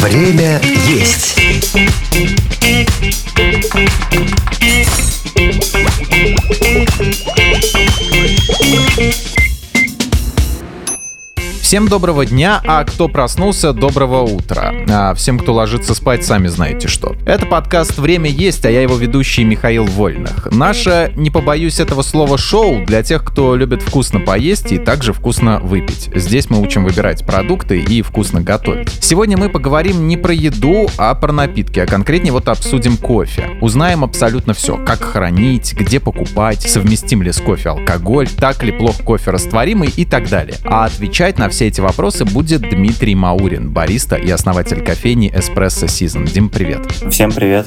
Время есть. Всем доброго дня, а кто проснулся, доброго утра. А всем, кто ложится спать, сами знаете что. Это подкаст «Время есть», а я его ведущий Михаил Вольных. Наше, не побоюсь этого слова, шоу для тех, кто любит вкусно поесть и также вкусно выпить. Здесь мы учим выбирать продукты и вкусно готовить. Сегодня мы поговорим не про еду, а про напитки, а конкретнее вот обсудим кофе. Узнаем абсолютно все, как хранить, где покупать, совместим ли с кофе алкоголь, так ли плохо кофе растворимый и так далее. А отвечать на все все эти вопросы будет Дмитрий Маурин, бариста и основатель кофейни Espresso Season. Дим, привет. Всем привет.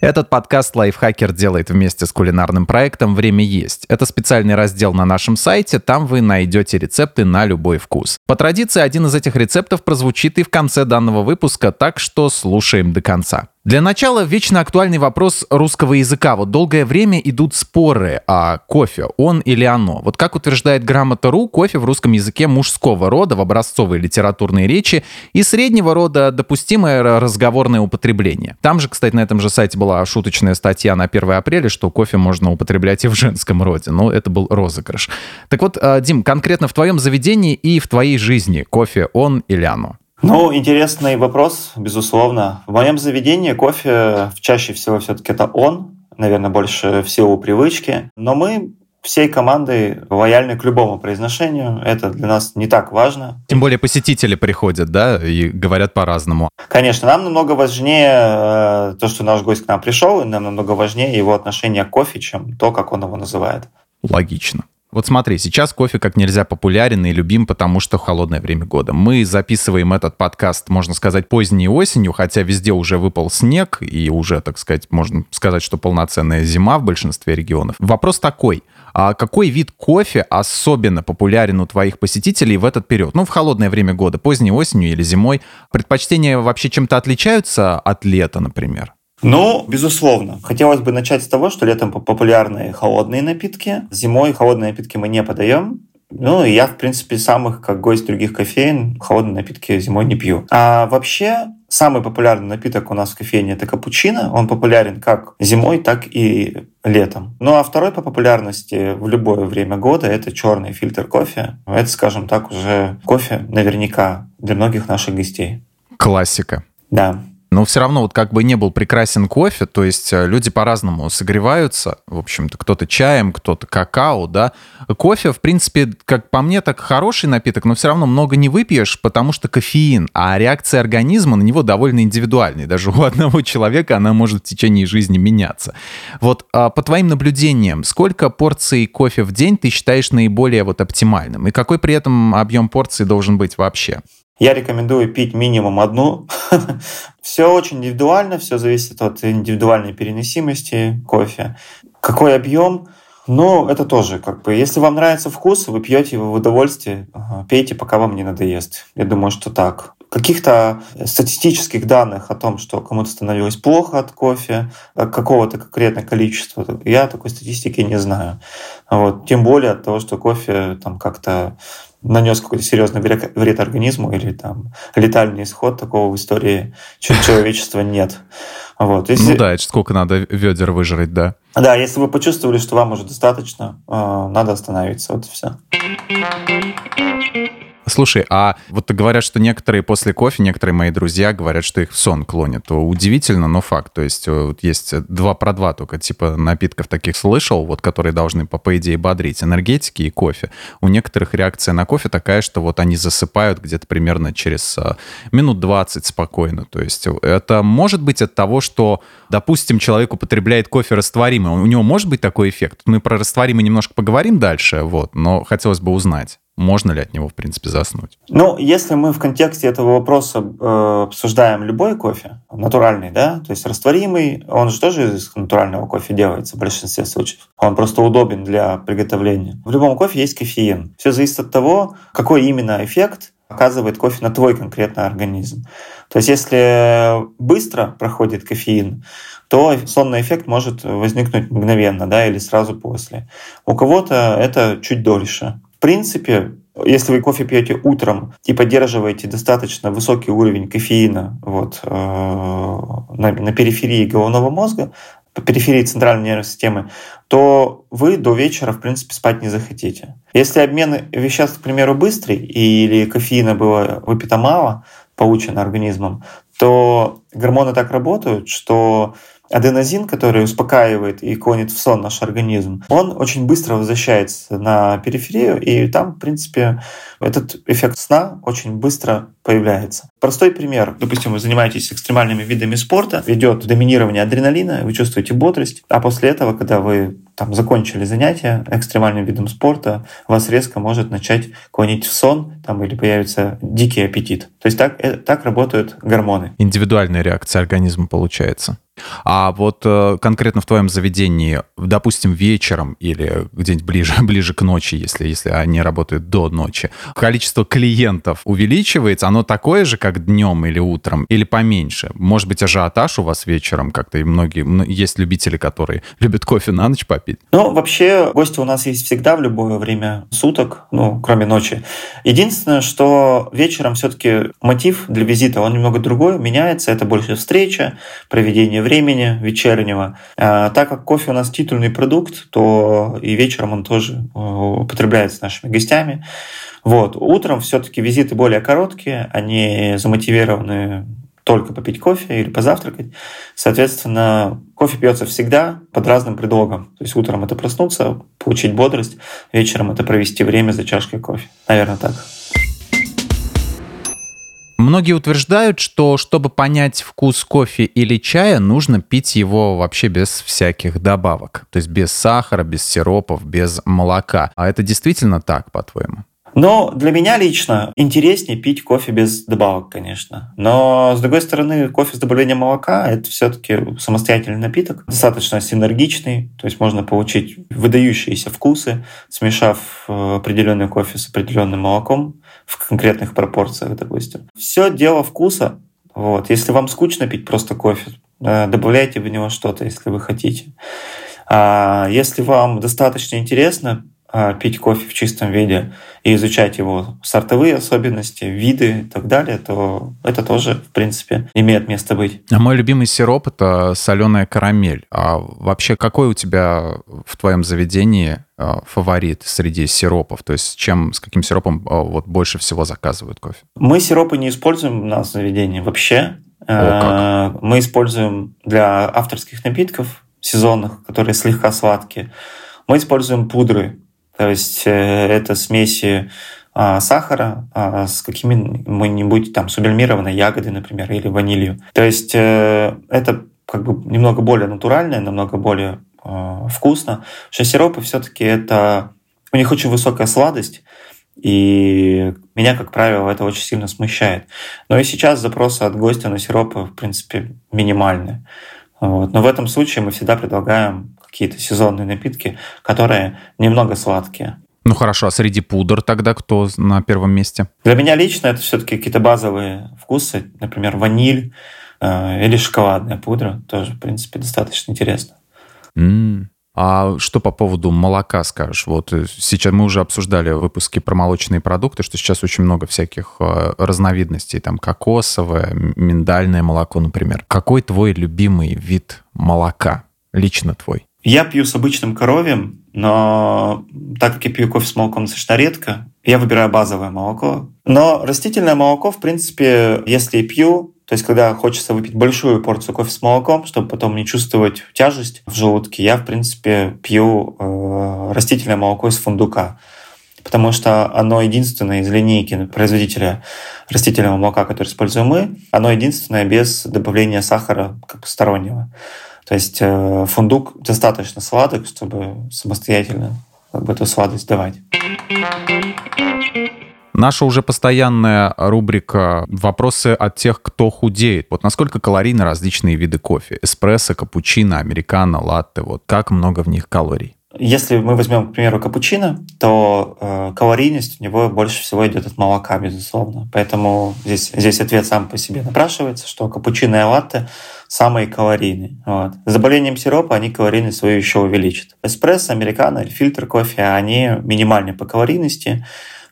Этот подкаст лайфхакер делает вместе с кулинарным проектом «Время есть». Это специальный раздел на нашем сайте, там вы найдете рецепты на любой вкус. По традиции, один из этих рецептов прозвучит и в конце данного выпуска, так что слушаем до конца. Для начала вечно актуальный вопрос русского языка. Вот долгое время идут споры о кофе, он или оно. Вот как утверждает грамота.ру, кофе в русском языке мужского рода в образцовой литературной речи и среднего рода допустимое разговорное употребление. Там же, кстати, на этом же сайте была шуточная статья на 1 апреля, что кофе можно употреблять и в женском роде. Но это был розыгрыш. Так вот, э, Дим, конкретно в твоем заведении и в твоей жизни кофе он или оно? Ну, интересный вопрос, безусловно. В моем заведении кофе чаще всего все-таки это он, наверное, больше в силу привычки. Но мы всей командой лояльны к любому произношению. Это для нас не так важно. Тем более посетители приходят, да, и говорят по-разному. Конечно, нам намного важнее э, то, что наш гость к нам пришел, и нам намного важнее его отношение к кофе, чем то, как он его называет. Логично. Вот смотри, сейчас кофе как нельзя популярен и любим, потому что холодное время года. Мы записываем этот подкаст, можно сказать, поздней осенью, хотя везде уже выпал снег, и уже, так сказать, можно сказать, что полноценная зима в большинстве регионов. Вопрос такой. А какой вид кофе особенно популярен у твоих посетителей в этот период? Ну, в холодное время года, поздней осенью или зимой. Предпочтения вообще чем-то отличаются от лета, например? Ну, безусловно. Хотелось бы начать с того, что летом популярны холодные напитки. Зимой холодные напитки мы не подаем. Ну, я, в принципе, самых, как гость других кофеин, холодные напитки зимой не пью. А вообще, самый популярный напиток у нас в кофейне – это капучино. Он популярен как зимой, так и летом. Ну, а второй по популярности в любое время года – это черный фильтр кофе. Это, скажем так, уже кофе наверняка для многих наших гостей. Классика. Да но все равно вот как бы не был прекрасен кофе, то есть э, люди по-разному согреваются, в общем-то, кто-то чаем, кто-то какао, да. Кофе, в принципе, как по мне, так хороший напиток, но все равно много не выпьешь, потому что кофеин, а реакция организма на него довольно индивидуальная. Даже у одного человека она может в течение жизни меняться. Вот а по твоим наблюдениям, сколько порций кофе в день ты считаешь наиболее вот оптимальным? И какой при этом объем порции должен быть вообще? Я рекомендую пить минимум одну. все очень индивидуально, все зависит от индивидуальной переносимости кофе. Какой объем? Ну, это тоже как бы, если вам нравится вкус, вы пьете его в удовольствие, пейте, пока вам не надоест. Я думаю, что так. Каких-то статистических данных о том, что кому-то становилось плохо от кофе, какого-то конкретного количества, я такой статистики не знаю. Вот. Тем более от того, что кофе там как-то нанес какой-то серьезный вред организму или там летальный исход, такого в истории человечества нет. Вот. Если... Ну да, это сколько надо ведер выжрать, да. Да, если вы почувствовали, что вам уже достаточно, э, надо остановиться, вот и все. Слушай, а вот говорят, что некоторые после кофе, некоторые мои друзья говорят, что их в сон клонит. Удивительно, но факт. То есть э, вот есть два про два только типа напитков таких слышал, вот которые должны по, по идее бодрить. Энергетики и кофе. У некоторых реакция на кофе такая, что вот они засыпают где-то примерно через а, минут 20 спокойно. То есть это может быть от того, что, допустим, человек употребляет кофе растворимый. У него может быть такой эффект? Мы про растворимый немножко поговорим дальше, вот, но хотелось бы узнать можно ли от него, в принципе, заснуть? Ну, если мы в контексте этого вопроса э, обсуждаем любой кофе, натуральный, да, то есть растворимый, он же тоже из натурального кофе делается в большинстве случаев. Он просто удобен для приготовления. В любом кофе есть кофеин. Все зависит от того, какой именно эффект оказывает кофе на твой конкретный организм. То есть если быстро проходит кофеин, то сонный эффект может возникнуть мгновенно, да, или сразу после. У кого-то это чуть дольше. В принципе, если вы кофе пьете утром и поддерживаете достаточно высокий уровень кофеина вот, э, на, на периферии головного мозга, по периферии центральной нервной системы, то вы до вечера, в принципе, спать не захотите. Если обмен веществ, к примеру, быстрый или кофеина было выпито мало, получено организмом, то гормоны так работают, что аденозин, который успокаивает и клонит в сон наш организм, он очень быстро возвращается на периферию, и там, в принципе, этот эффект сна очень быстро появляется. Простой пример. Допустим, вы занимаетесь экстремальными видами спорта, идет доминирование адреналина, вы чувствуете бодрость, а после этого, когда вы там закончили занятие экстремальным видом спорта, вас резко может начать клонить в сон там, или появится дикий аппетит. То есть так, э, так работают гормоны. Индивидуальная реакция организма получается. А вот э, конкретно в твоем заведении, допустим, вечером или где-нибудь ближе, ближе к ночи, если, если они работают до ночи, количество клиентов увеличивается, оно такое же, как днем или утром, или поменьше? Может быть, ажиотаж у вас вечером как-то, и многие, есть любители, которые любят кофе на ночь попить? Ну, вообще, гости у нас есть всегда в любое время суток, ну, кроме ночи. Единственное, что вечером все-таки мотив для визита, он немного другой, меняется, это больше встреча, проведение времени вечернего. А, так как кофе у нас титульный продукт, то и вечером он тоже э, употребляется нашими гостями. Вот. Утром все-таки визиты более короткие, они замотивированы только попить кофе или позавтракать. Соответственно, кофе пьется всегда под разным предлогом. То есть утром это проснуться, получить бодрость, вечером это провести время за чашкой кофе. Наверное, так. Многие утверждают, что чтобы понять вкус кофе или чая, нужно пить его вообще без всяких добавок. То есть без сахара, без сиропов, без молока. А это действительно так, по-твоему? Но для меня лично интереснее пить кофе без добавок, конечно. Но, с другой стороны, кофе с добавлением молока — это все-таки самостоятельный напиток, достаточно синергичный, то есть можно получить выдающиеся вкусы, смешав э, определенный кофе с определенным молоком в конкретных пропорциях, допустим. Все дело вкуса. Вот. Если вам скучно пить просто кофе, э, добавляйте в него что-то, если вы хотите. А если вам достаточно интересно пить кофе в чистом виде и изучать его сортовые особенности, виды и так далее, то это тоже, в принципе, имеет место быть. А мой любимый сироп — это соленая карамель. А вообще какой у тебя в твоем заведении а, фаворит среди сиропов? То есть чем, с каким сиропом а, вот больше всего заказывают кофе? Мы сиропы не используем у нас в заведении вообще. О, как? Мы используем для авторских напитков сезонных, которые слегка сладкие, мы используем пудры то есть э, это смеси а, сахара а, с какими-нибудь там сублимированной ягодой, например, или ванилью. То есть э, это как бы немного более натуральное, намного более а, вкусно. Что сиропы все-таки это... У них очень высокая сладость, и меня, как правило, это очень сильно смущает. Но и сейчас запросы от гостя на сиропы, в принципе, минимальные. Вот. Но в этом случае мы всегда предлагаем какие-то сезонные напитки, которые немного сладкие. Ну хорошо, а среди пудр тогда кто на первом месте? Для меня лично это все-таки какие-то базовые вкусы, например, ваниль э, или шоколадная пудра, тоже, в принципе, достаточно интересно. Mm. А что по поводу молока скажешь? Вот э, сейчас мы уже обсуждали выпуски про молочные продукты, что сейчас очень много всяких э, разновидностей, там кокосовое, миндальное молоко, например. Какой твой любимый вид молока? Лично твой? Я пью с обычным коровьем, но так как я пью кофе с молоком достаточно редко, я выбираю базовое молоко. Но растительное молоко, в принципе, если пью, то есть когда хочется выпить большую порцию кофе с молоком, чтобы потом не чувствовать тяжесть в желудке, я, в принципе, пью э, растительное молоко из фундука потому что оно единственное из линейки производителя растительного молока, который используем мы, оно единственное без добавления сахара как бы стороннего. То есть э, фундук достаточно сладок, чтобы самостоятельно как бы, эту сладость давать. Наша уже постоянная рубрика «Вопросы от тех, кто худеет». Вот насколько калорийны различные виды кофе? Эспрессо, капучино, американо, латте. Вот как много в них калорий? Если мы возьмем, к примеру, капучино, то э, калорийность у него больше всего идет от молока, безусловно. Поэтому здесь, здесь ответ сам по себе напрашивается, что капучино и латте самые калорийные. Вот. С добавлением сиропа они калорийность свою еще увеличат. Эспрессо, американо или фильтр кофе, они минимальны по калорийности.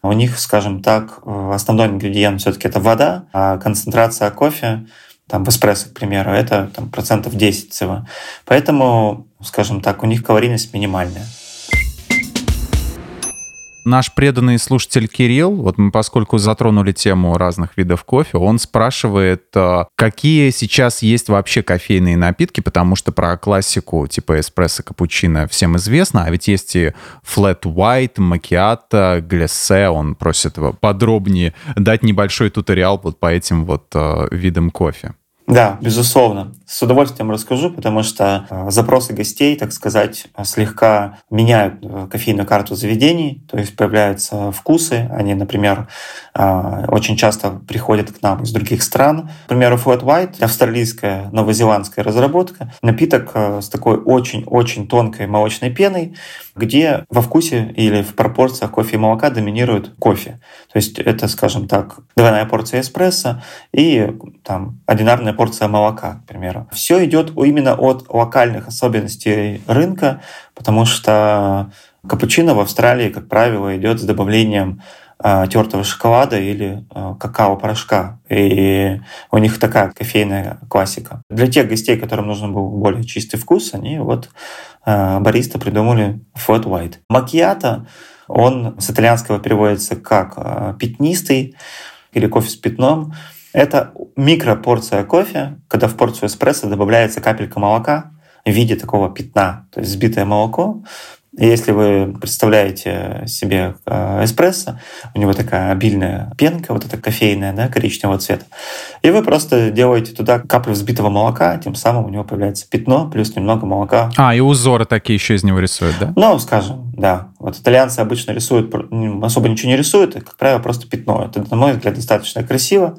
у них, скажем так, основной ингредиент все-таки это вода, а концентрация кофе там в эспрессо, к примеру, это там, процентов 10 всего. Поэтому, скажем так, у них калорийность минимальная. Наш преданный слушатель Кирилл, вот мы поскольку затронули тему разных видов кофе, он спрашивает, э, какие сейчас есть вообще кофейные напитки, потому что про классику типа эспрессо, капучино всем известно, а ведь есть и flat white, макиато, глиссе, он просит подробнее дать небольшой туториал вот по этим вот э, видам кофе. Да, безусловно. С удовольствием расскажу, потому что э, запросы гостей, так сказать, слегка меняют э, кофейную карту заведений, то есть появляются вкусы. Они, например, э, очень часто приходят к нам из других стран. К примеру, Flat White — австралийская, новозеландская разработка. Напиток с такой очень-очень тонкой молочной пеной, где во вкусе или в пропорциях кофе и молока доминирует кофе. То есть это, скажем так, двойная порция эспрессо и там одинарная порция молока, к примеру. Все идет именно от локальных особенностей рынка, потому что капучино в Австралии, как правило, идет с добавлением э, тертого шоколада или э, какао-порошка. И у них такая кофейная классика. Для тех гостей, которым нужен был более чистый вкус, они вот э, бариста придумали flat white. Макьято, он с итальянского переводится как э, пятнистый или кофе с пятном. Это микропорция кофе, когда в порцию эспрессо добавляется капелька молока в виде такого пятна, то есть сбитое молоко. И если вы представляете себе э, эспрессо, у него такая обильная пенка, вот эта кофейная, да, коричневого цвета, и вы просто делаете туда каплю взбитого молока, тем самым у него появляется пятно, плюс немного молока. А, и узоры такие еще из него рисуют, да? Ну, скажем, да. Вот итальянцы обычно рисуют, особо ничего не рисуют, как правило, просто пятно. Это, на мой взгляд, достаточно красиво.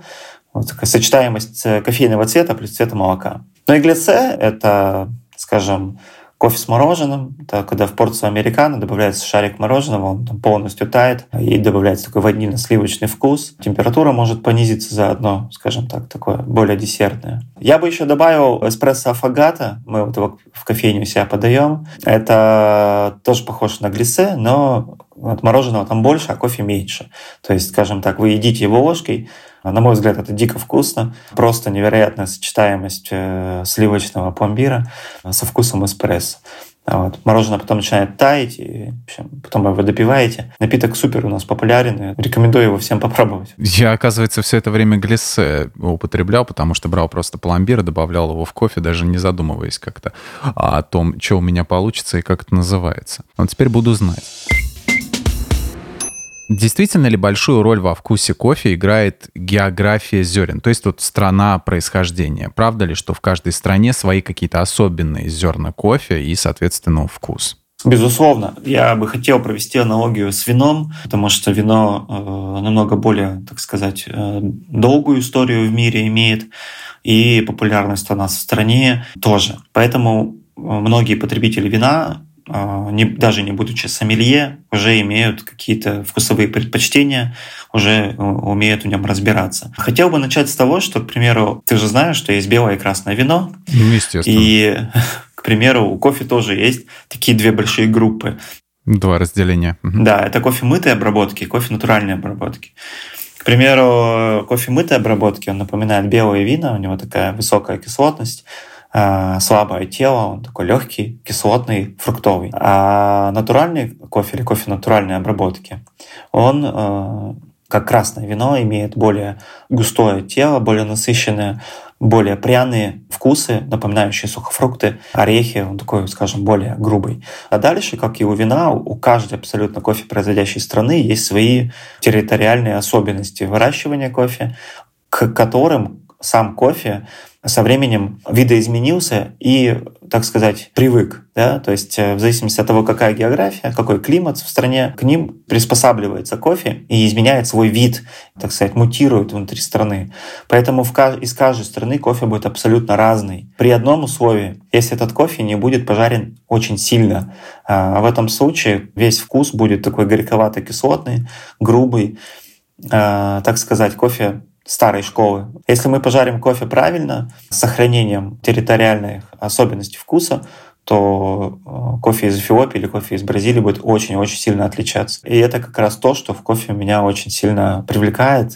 Вот такая сочетаемость э, кофейного цвета плюс цвета молока. Ну и глиссе — это, скажем, кофе с мороженым. Это когда в порцию американо добавляется шарик мороженого, он там полностью тает, и добавляется такой ванильно-сливочный вкус. Температура может понизиться заодно, скажем так, такое более десертное. Я бы еще добавил эспрессо афагата. Мы вот его в кофейне у себя подаем. Это тоже похоже на глиссе, но от мороженого там больше, а кофе меньше. То есть, скажем так, вы едите его ложкой, на мой взгляд, это дико вкусно. Просто невероятная сочетаемость э, сливочного пломбира со вкусом эспрессо. Вот. Мороженое потом начинает таять, и общем, потом вы допиваете. Напиток супер у нас популярен, и рекомендую его всем попробовать. Я, оказывается, все это время глиссе употреблял, потому что брал просто пломбир, добавлял его в кофе, даже не задумываясь как-то о том, что у меня получится и как это называется. Но теперь буду знать. Действительно ли большую роль во вкусе кофе играет география зерен, то есть вот страна происхождения? Правда ли, что в каждой стране свои какие-то особенные зерна кофе и, соответственно, вкус? Безусловно. Я бы хотел провести аналогию с вином, потому что вино э, намного более, так сказать, э, долгую историю в мире имеет, и популярность у нас в стране тоже. Поэтому э, многие потребители вина не, даже не будучи сомелье, уже имеют какие-то вкусовые предпочтения, уже э, умеют в нем разбираться. Хотел бы начать с того, что, к примеру, ты же знаешь, что есть белое и красное вино. Ну, естественно. И, к примеру, у кофе тоже есть такие две большие группы. Два разделения. Да, это кофе мытой обработки и кофе натуральной обработки. К примеру, кофе мытой обработки, он напоминает белое вино, у него такая высокая кислотность, Э, слабое тело, он такой легкий, кислотный, фруктовый. А натуральный кофе или кофе натуральной обработки, он э, как красное вино имеет более густое тело, более насыщенное, более пряные вкусы, напоминающие сухофрукты, орехи, он такой, скажем, более грубый. А дальше, как и у вина, у каждой абсолютно кофе производящей страны есть свои территориальные особенности выращивания кофе, к которым сам кофе со временем видоизменился и, так сказать, привык. Да? То есть э, в зависимости от того, какая география, какой климат в стране, к ним приспосабливается кофе и изменяет свой вид, так сказать, мутирует внутри страны. Поэтому в, из каждой страны кофе будет абсолютно разный. При одном условии, если этот кофе не будет пожарен очень сильно. А в этом случае весь вкус будет такой горьковато-кислотный, грубый. А, так сказать, кофе старой школы. Если мы пожарим кофе правильно, с сохранением территориальных особенностей вкуса, то э, кофе из Эфиопии или кофе из Бразилии будет очень-очень сильно отличаться. И это как раз то, что в кофе меня очень сильно привлекает.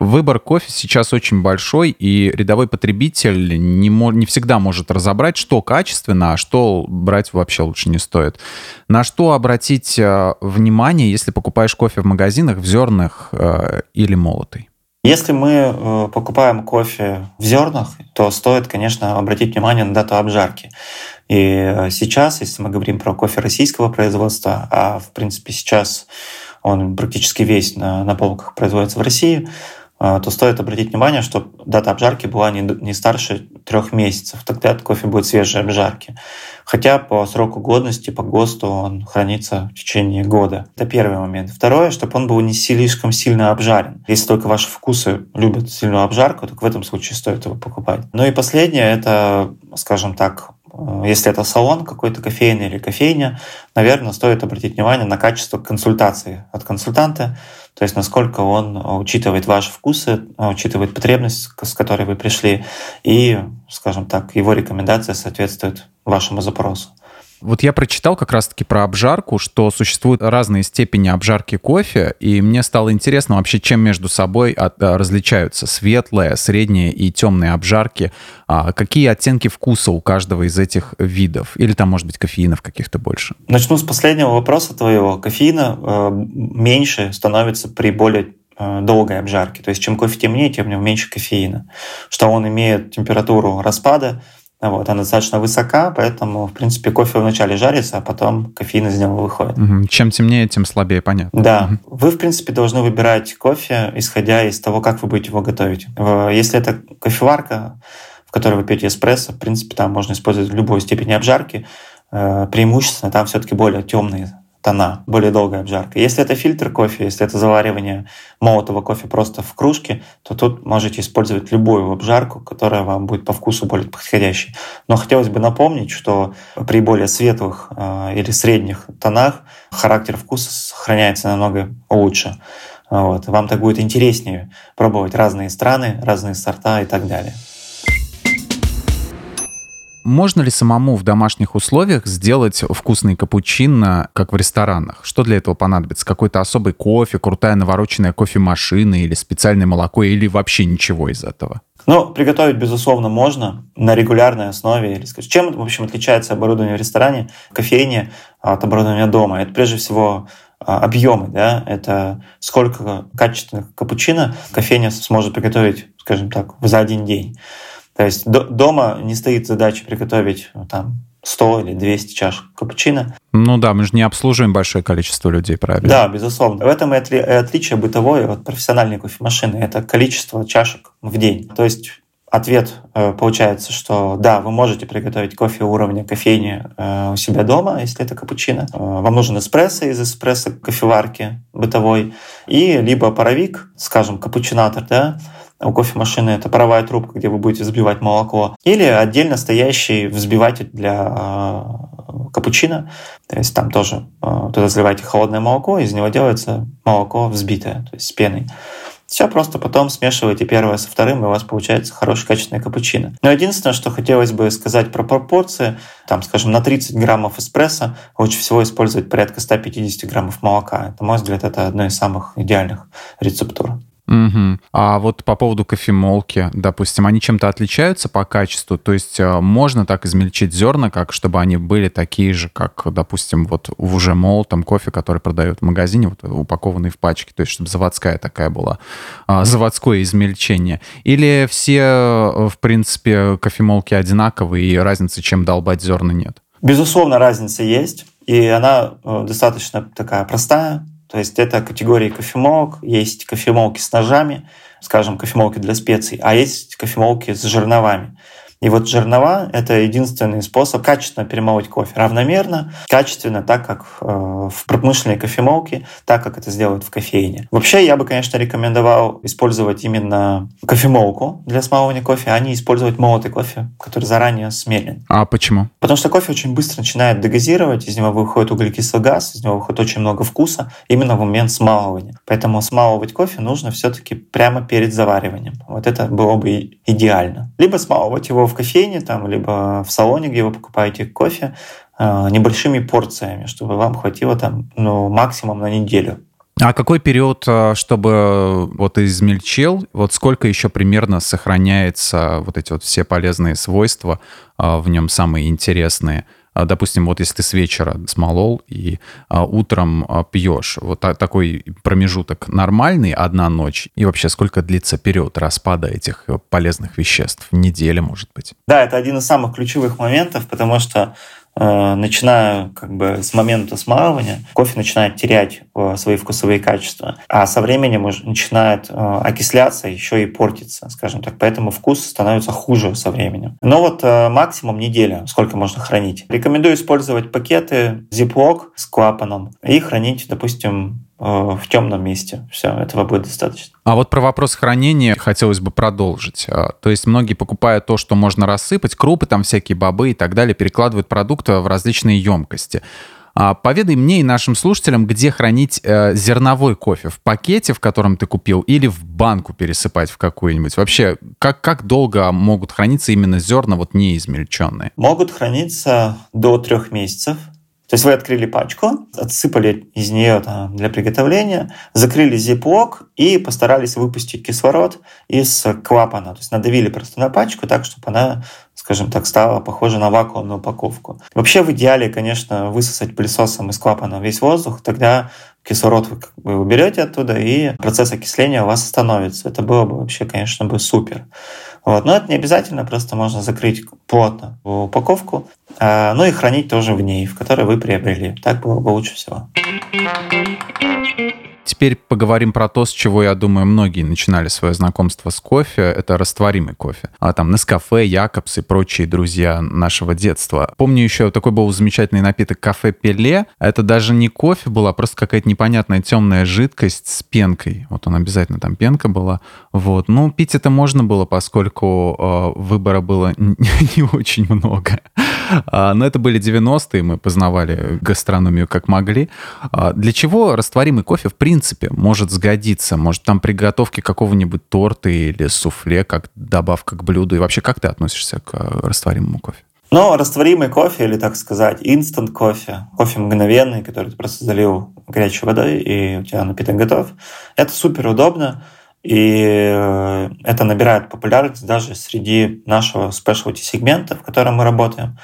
Выбор кофе сейчас очень большой, и рядовой потребитель не, не всегда может разобрать, что качественно, а что брать вообще лучше не стоит. На что обратить э, внимание, если покупаешь кофе в магазинах в зернах э, или молотый? Если мы э, покупаем кофе в зернах, то стоит, конечно, обратить внимание на дату обжарки. И э, сейчас, если мы говорим про кофе российского производства, а в принципе сейчас он практически весь на, на полках производится в России, то стоит обратить внимание, что дата обжарки была не, не старше трех месяцев. Тогда кофе будет свежей обжарки. Хотя по сроку годности, по ГОСТу он хранится в течение года. Это первый момент. Второе, чтобы он был не слишком сильно обжарен. Если только ваши вкусы любят сильную обжарку, то в этом случае стоит его покупать. Ну и последнее, это, скажем так, если это салон какой-то кофейный или кофейня, наверное, стоит обратить внимание на качество консультации от консультанта, то есть насколько он учитывает ваши вкусы, учитывает потребность, с которой вы пришли, и, скажем так, его рекомендация соответствует вашему запросу. Вот я прочитал как раз-таки про обжарку, что существуют разные степени обжарки кофе, и мне стало интересно вообще, чем между собой от, а, различаются светлые, средние и темные обжарки, а какие оттенки вкуса у каждого из этих видов, или там, может быть, кофеинов каких-то больше? Начну с последнего вопроса твоего. Кофеина э, меньше становится при более э, долгой обжарке. То есть чем кофе темнее, тем в нем меньше кофеина. Что он имеет температуру распада, вот, она достаточно высока, поэтому, в принципе, кофе вначале жарится, а потом кофеин из него выходит. Угу. Чем темнее, тем слабее, понятно. Да. Угу. Вы, в принципе, должны выбирать кофе, исходя из того, как вы будете его готовить. Если это кофеварка, в которой вы пьете эспрессо, в принципе, там можно использовать любую степень обжарки. Э, преимущественно там все-таки более темные тона, более долгая обжарка. Если это фильтр кофе, если это заваривание молотого кофе просто в кружке, то тут можете использовать любую обжарку, которая вам будет по вкусу более подходящей. Но хотелось бы напомнить, что при более светлых э, или средних тонах характер вкуса сохраняется намного лучше. Вот. Вам так будет интереснее пробовать разные страны, разные сорта и так далее. Можно ли самому в домашних условиях сделать вкусный капучино, как в ресторанах? Что для этого понадобится? Какой-то особый кофе, крутая навороченная кофемашина или специальное молоко, или вообще ничего из этого? Ну, приготовить, безусловно, можно на регулярной основе. Или, скажем, чем, в общем, отличается оборудование в ресторане, кофейне от оборудования дома? Это прежде всего а, объемы, да, это сколько качественных капучино кофейня сможет приготовить, скажем так, за один день. То есть дома не стоит задача приготовить ну, там 100 или 200 чашек капучино. Ну да, мы же не обслуживаем большое количество людей, правильно? Да, безусловно. В этом и отличие бытовой от профессиональной кофемашины. Это количество чашек в день. То есть ответ э, получается, что да, вы можете приготовить кофе уровня кофейни э, у себя дома, если это капучино. Э, вам нужен эспрессо из эспрессо кофеварки бытовой и либо паровик, скажем, капучинатор, да, у кофемашины это паровая трубка, где вы будете взбивать молоко, или отдельно стоящий взбиватель для э, капучино. То есть там тоже туда заливаете холодное молоко, из него делается молоко взбитое, то есть с пеной. Все просто потом смешиваете первое со вторым, и у вас получается хороший качественный капучино. Но единственное, что хотелось бы сказать про пропорции, там, скажем, на 30 граммов эспрессо лучше всего использовать порядка 150 граммов молока. Это, мой взгляд, это одно из самых идеальных рецептур. Угу. А вот по поводу кофемолки, допустим, они чем-то отличаются по качеству? То есть э, можно так измельчить зерна, как чтобы они были такие же, как, допустим, вот в уже молотом кофе, который продают в магазине, вот упакованный в пачке, то есть чтобы заводская такая была, а, заводское измельчение? Или все, э, в принципе, кофемолки одинаковые и разницы, чем долбать зерна, нет? Безусловно, разница есть, и она э, достаточно такая простая. То есть это категории кофемолок, есть кофемолки с ножами, скажем, кофемолки для специй, а есть кофемолки с жерновами. И вот жернова — это единственный способ качественно перемолоть кофе. Равномерно, качественно, так как э, в промышленной кофемолке, так как это сделают в кофейне. Вообще, я бы, конечно, рекомендовал использовать именно кофемолку для смалывания кофе, а не использовать молотый кофе, который заранее смелен. А почему? Потому что кофе очень быстро начинает дегазировать, из него выходит углекислый газ, из него выходит очень много вкуса именно в момент смалывания. Поэтому смалывать кофе нужно все-таки прямо перед завариванием. Вот это было бы идеально. Либо смалывать его в кофейне, там, либо в салоне, где вы покупаете кофе, э, небольшими порциями, чтобы вам хватило там, ну, максимум на неделю. А какой период, э, чтобы вот измельчил, вот сколько еще примерно сохраняется вот эти вот все полезные свойства э, в нем самые интересные? А, допустим, вот если ты с вечера смолол и а, утром а, пьешь, вот такой промежуток нормальный, одна ночь, и вообще сколько длится период распада этих полезных веществ? Неделя, может быть? Да, это один из самых ключевых моментов, потому что Э, начиная как бы с момента смалывания, кофе начинает терять э, свои вкусовые качества, а со временем уже начинает э, окисляться, еще и портиться, скажем так. Поэтому вкус становится хуже со временем. Но вот максимум неделя, сколько можно хранить. Рекомендую использовать пакеты Ziploc с клапаном и хранить, допустим, Э, в темном месте. Все, этого будет достаточно. А вот про вопрос хранения хотелось бы продолжить. А, то есть многие покупают то, что можно рассыпать, крупы, там всякие бобы и так далее, перекладывают продукты в различные емкости. А поведай мне и нашим слушателям, где хранить э, зерновой кофе. В пакете, в котором ты купил, или в банку пересыпать в какую-нибудь? Вообще, как, как долго могут храниться именно зерна, вот не измельченные? Могут храниться до трех месяцев. То есть вы открыли пачку, отсыпали из нее там, для приготовления, закрыли зиплок и постарались выпустить кислород из клапана. То есть надавили просто на пачку так, чтобы она, скажем так, стала похожа на вакуумную упаковку. Вообще в идеале, конечно, высосать пылесосом из клапана весь воздух, тогда кислород вы как бы уберете оттуда, и процесс окисления у вас остановится. Это было бы вообще, конечно, бы супер. Вот. Но это не обязательно, просто можно закрыть плотно упаковку, а, ну и хранить тоже в ней, в которой вы приобрели. Так было бы лучше всего. Теперь поговорим про то, с чего, я думаю, многие начинали свое знакомство с кофе. Это растворимый кофе. А там Нескафе, Якобс и прочие друзья нашего детства. Помню еще такой был замечательный напиток кафе Пеле. Это даже не кофе была, просто какая-то непонятная темная жидкость с пенкой. Вот он обязательно там пенка была. Вот. Ну, пить это можно было, поскольку э, выбора было не очень много. А, но это были 90-е, мы познавали гастрономию как могли. А, для чего растворимый кофе, в принципе, может сгодиться? Может, там приготовки какого-нибудь торта или суфле, как добавка к блюду? И вообще, как ты относишься к э, растворимому кофе? Ну, растворимый кофе, или так сказать, инстант кофе, кофе мгновенный, который ты просто залил горячей водой, и у тебя напиток готов, это супер удобно. И э, это набирает популярность даже среди нашего спешлти сегмента, в котором мы работаем.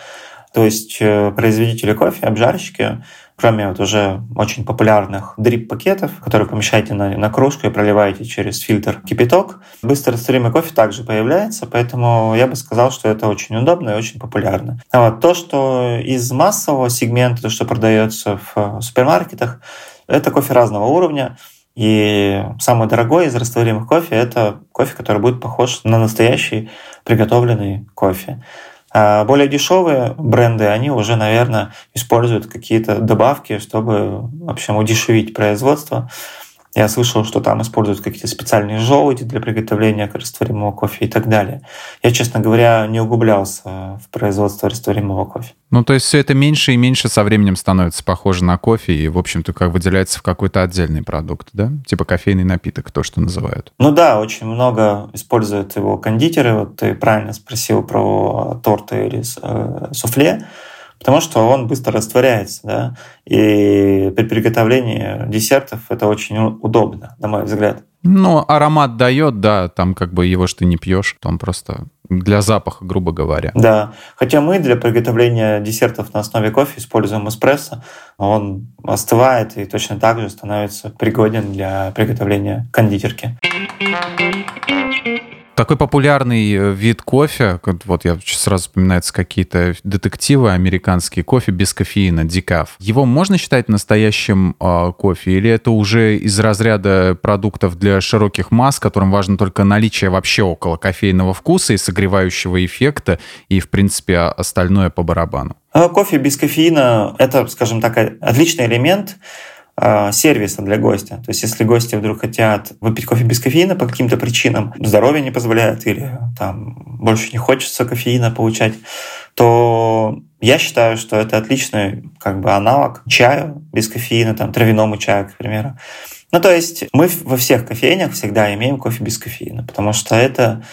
То есть э, производители кофе, обжарщики, кроме вот уже очень популярных дрип-пакетов, которые помещаете на, на кружку и проливаете через фильтр кипяток, быстро растворимый кофе также появляется, поэтому я бы сказал, что это очень удобно и очень популярно. А вот то, что из массового сегмента, то, что продается в э, супермаркетах, это кофе разного уровня. И самый дорогой из растворимых кофе – это кофе, который будет похож на настоящий приготовленный кофе. А более дешевые бренды, они уже, наверное, используют какие-то добавки, чтобы, в общем, удешевить производство. Я слышал, что там используют какие-то специальные желуди для приготовления растворимого кофе и так далее. Я, честно говоря, не углублялся в производство растворимого кофе. Ну, то есть все это меньше и меньше со временем становится похоже на кофе и, в общем-то, как выделяется в какой-то отдельный продукт, да? Типа кофейный напиток, то, что называют. Ну да, очень много используют его кондитеры. Вот ты правильно спросил про торты или э, суфле потому что он быстро растворяется, да, и при приготовлении десертов это очень удобно, на мой взгляд. Ну, аромат дает, да, там как бы его что не пьешь, он просто для запаха, грубо говоря. Да, хотя мы для приготовления десертов на основе кофе используем эспрессо, он остывает и точно так же становится пригоден для приготовления кондитерки. Такой популярный э, вид кофе, вот я сразу вспоминаются какие-то детективы американские, кофе без кофеина, дикаф. Его можно считать настоящим э, кофе или это уже из разряда продуктов для широких масс, которым важно только наличие вообще около кофейного вкуса и согревающего эффекта, и, в принципе, остальное по барабану? А кофе без кофеина – это, скажем так, отличный элемент, а, сервиса для гостя. То есть если гости вдруг хотят выпить кофе без кофеина по каким-то причинам, здоровье не позволяет или там больше не хочется кофеина получать, то я считаю, что это отличный как бы аналог чаю без кофеина, там, травяному чаю, к примеру. Ну, то есть мы во всех кофейнях всегда имеем кофе без кофеина, потому что это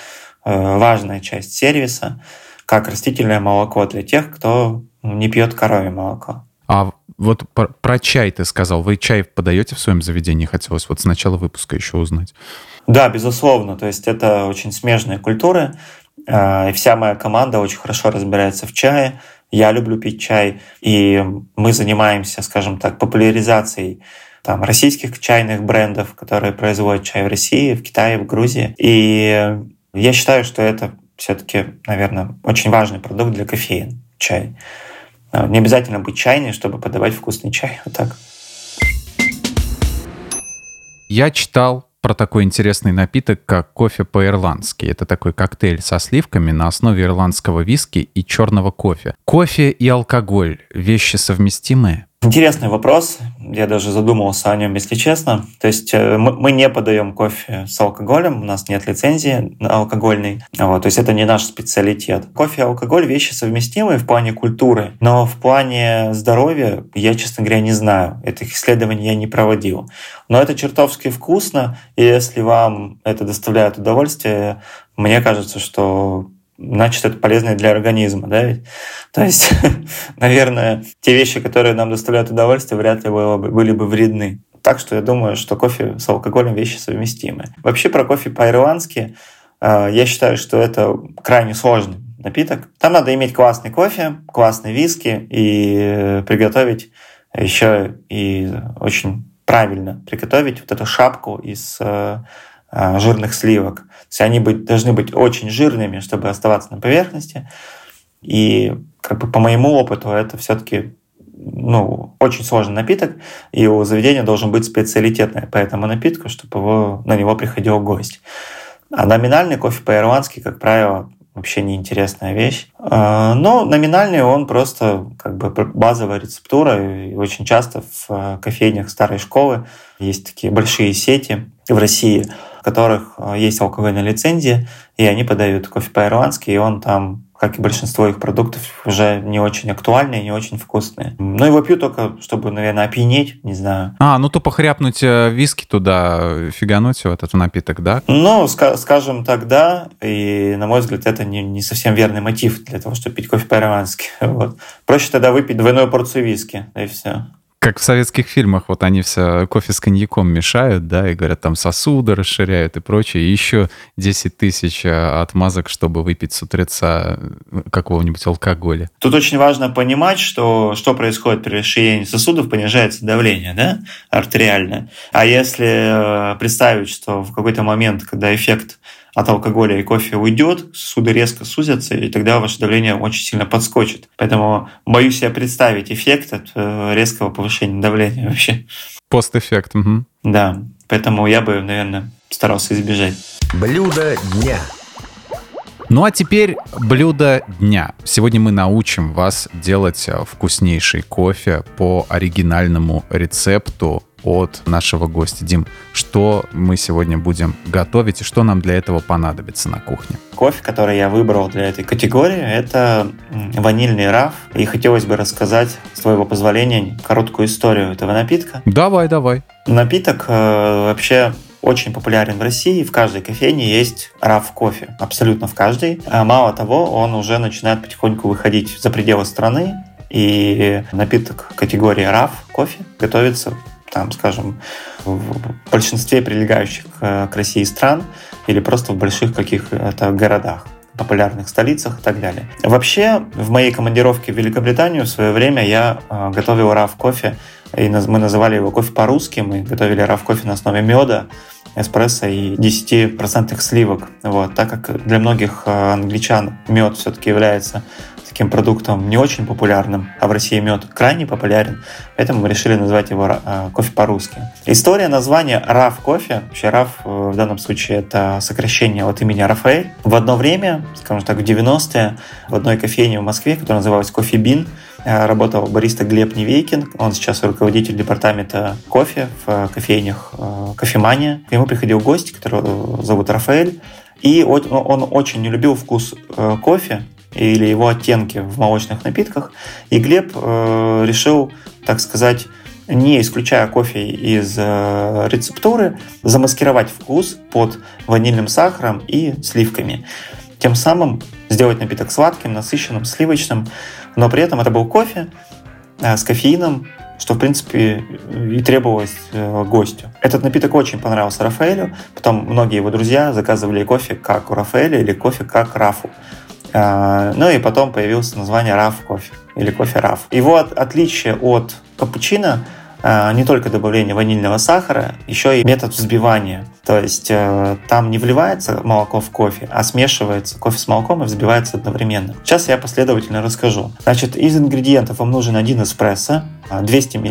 э, важная часть сервиса. как растительное молоко для тех, кто не пьет коровье молоко. А вот про, про чай ты сказал. Вы чай подаете в своем заведении? Хотелось вот с начала выпуска еще узнать. Да, безусловно. То есть это очень смежные культуры. А, и вся моя команда очень хорошо разбирается в чае. Я люблю пить чай. И мы занимаемся, скажем так, популяризацией там, российских чайных брендов, которые производят чай в России, в Китае, в Грузии. И я считаю, что это все-таки, наверное, очень важный продукт для кофеин, чай. А, не обязательно быть чайной, чтобы подавать вкусный чай. Вот так. Я читал про такой интересный напиток, как кофе по-ирландски. Это такой коктейль со сливками на основе ирландского виски и черного кофе. Кофе и алкоголь – вещи совместимые? Интересный вопрос. Я даже задумывался о нем, если честно. То есть э, мы не подаем кофе с алкоголем, у нас нет лицензии алкогольной. Вот, то есть это не наш специалитет. Кофе и алкоголь — вещи совместимые в плане культуры, но в плане здоровья я, честно говоря, не знаю. Этих исследований я не проводил. Но это чертовски вкусно, и если вам это доставляет удовольствие, мне кажется, что значит, это полезно для организма, да? То есть, наверное, те вещи, которые нам доставляют удовольствие, вряд ли были бы вредны. Так что я думаю, что кофе с алкоголем вещи совместимы. Вообще про кофе по-ирландски э, я считаю, что это крайне сложный напиток. Там надо иметь классный кофе, классный виски и приготовить еще и очень правильно приготовить вот эту шапку из э, э, жирных сливок есть они быть, должны быть очень жирными, чтобы оставаться на поверхности. И как бы по моему опыту это все-таки ну, очень сложный напиток, и у заведения должен быть специалитетный по этому напитку, чтобы его, на него приходил гость. А номинальный кофе по-ирландски, как правило, вообще неинтересная вещь. А, но номинальный он просто как бы базовая рецептура, и очень часто в э, кофейнях старой школы есть такие большие сети в России – которых э, есть алкогольная лицензия, и они подают кофе по-ирландски, и он там как и большинство их продуктов, уже не очень актуальные, не очень вкусные. Но его пью только, чтобы, наверное, опьянеть, не знаю. А, ну то похряпнуть э, виски туда, фигануть в этот напиток, да? Ну, ска- скажем так, да. И, на мой взгляд, это не, не совсем верный мотив для того, чтобы пить кофе по-ирландски. Вот. Проще тогда выпить двойную порцию виски, и все. Как в советских фильмах, вот они все кофе с коньяком мешают, да, и говорят, там сосуды расширяют и прочее, и еще 10 тысяч э, отмазок, чтобы выпить с утреца э, какого-нибудь алкоголя. Тут очень важно понимать, что, что происходит при расширении сосудов, понижается давление, да, артериальное. А если э, представить, что в какой-то момент, когда эффект от алкоголя и кофе уйдет, суды резко сузятся, и тогда ваше давление очень сильно подскочит. Поэтому боюсь себе представить эффект от э, резкого повышения давления вообще. Постэффект. Угу. Да, поэтому я бы, наверное, старался избежать. Блюдо дня. Ну а теперь блюдо дня. Сегодня мы научим вас делать э, вкуснейший кофе по оригинальному рецепту от нашего гостя. Дим, что мы сегодня будем готовить и что нам для этого понадобится на кухне? Кофе, который я выбрал для этой категории, это ванильный раф. И хотелось бы рассказать, с твоего позволения, короткую историю этого напитка. Давай, давай. Напиток э, вообще очень популярен в России. В каждой кофейне есть раф кофе. Абсолютно в каждой. А мало того, он уже начинает потихоньку выходить за пределы страны. И напиток категории раф кофе готовится там, скажем, в большинстве прилегающих к России стран или просто в больших каких-то городах популярных столицах и так далее. Вообще, в моей командировке в Великобританию в свое время я э, готовил раф кофе, и мы называли его кофе по-русски, мы готовили раф кофе на основе меда, эспрессо и 10% сливок. Вот, так как для многих э, англичан мед все-таки является таким продуктом не очень популярным, а в России мед крайне популярен, поэтому мы решили назвать его э, кофе по-русски. История названия РАФ кофе, вообще РАФ э, в данном случае это сокращение от имени Рафаэль. В одно время, скажем так, в 90-е, в одной кофейне в Москве, которая называлась Кофе Бин, э, работал бариста Глеб Невейкин. Он сейчас руководитель департамента кофе в кофейнях «Кофемания». К нему приходил гость, которого зовут Рафаэль. И он очень не любил вкус кофе, или его оттенки в молочных напитках. И Глеб э, решил, так сказать, не исключая кофе из э, рецептуры, замаскировать вкус под ванильным сахаром и сливками. тем самым сделать напиток сладким, насыщенным, сливочным, но при этом это был кофе э, с кофеином, что, в принципе, и требовалось э, гостю. Этот напиток очень понравился Рафаэлю, потом многие его друзья заказывали кофе как у Рафаэля или кофе как Рафу. Э, ну и потом появилось название Раф кофе или кофе Раф. Его от, отличие от капучино а, не только добавление ванильного сахара, еще и метод взбивания. То есть э, там не вливается молоко в кофе, а смешивается кофе с молоком и взбивается одновременно. Сейчас я последовательно расскажу. Значит, из ингредиентов вам нужен один эспрессо, 200 мл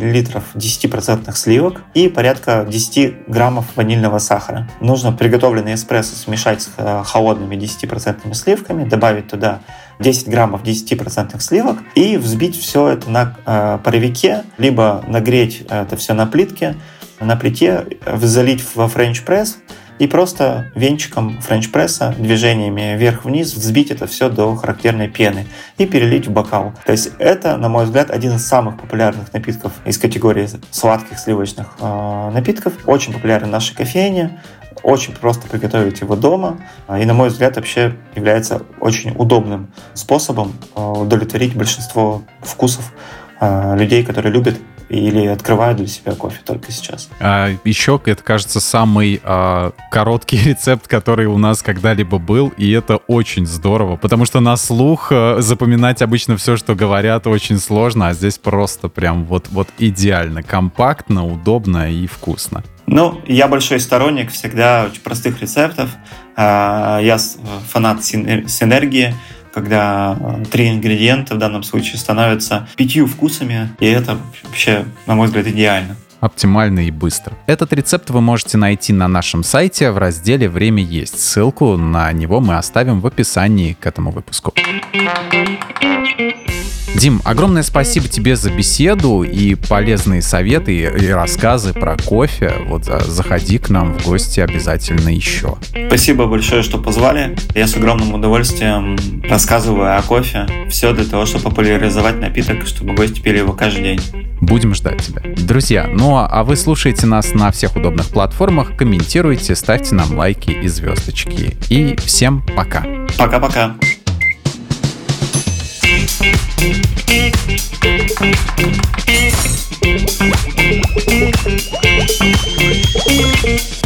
10% сливок и порядка 10 граммов ванильного сахара. Нужно приготовленный эспрессо смешать с э, холодными 10% сливками, добавить туда 10 граммов 10% сливок и взбить все это на э, паровике, либо нагреть это все на плитке, на плите, залить во френч-пресс и просто венчиком френч-пресса движениями вверх-вниз взбить это все до характерной пены и перелить в бокал. То есть это, на мой взгляд, один из самых популярных напитков из категории сладких сливочных э, напитков. Очень популярен в нашей кофейне. Очень просто приготовить его дома. И, на мой взгляд, вообще является очень удобным способом э, удовлетворить большинство вкусов э, людей, которые любят или открывают для себя кофе только сейчас. А еще, это кажется, самый а, короткий рецепт, который у нас когда-либо был, и это очень здорово, потому что на слух а, запоминать обычно все, что говорят, очень сложно, а здесь просто прям вот, вот идеально, компактно, удобно и вкусно. Ну, я большой сторонник всегда очень простых рецептов. А, я фанат синергии когда э, три ингредиента в данном случае становятся пятью вкусами, и это вообще, на мой взгляд, идеально оптимально и быстро. Этот рецепт вы можете найти на нашем сайте в разделе «Время есть». Ссылку на него мы оставим в описании к этому выпуску. Дим, огромное спасибо тебе за беседу и полезные советы и рассказы про кофе. Вот а, заходи к нам в гости обязательно еще. Спасибо большое, что позвали. Я с огромным удовольствием рассказываю о кофе. Все для того, чтобы популяризовать напиток, чтобы гости пили его каждый день. Будем ждать тебя. Друзья, ну а вы слушаете нас на всех удобных платформах, комментируйте, ставьте нам лайки и звездочки. И всем пока. Пока-пока. Thank you.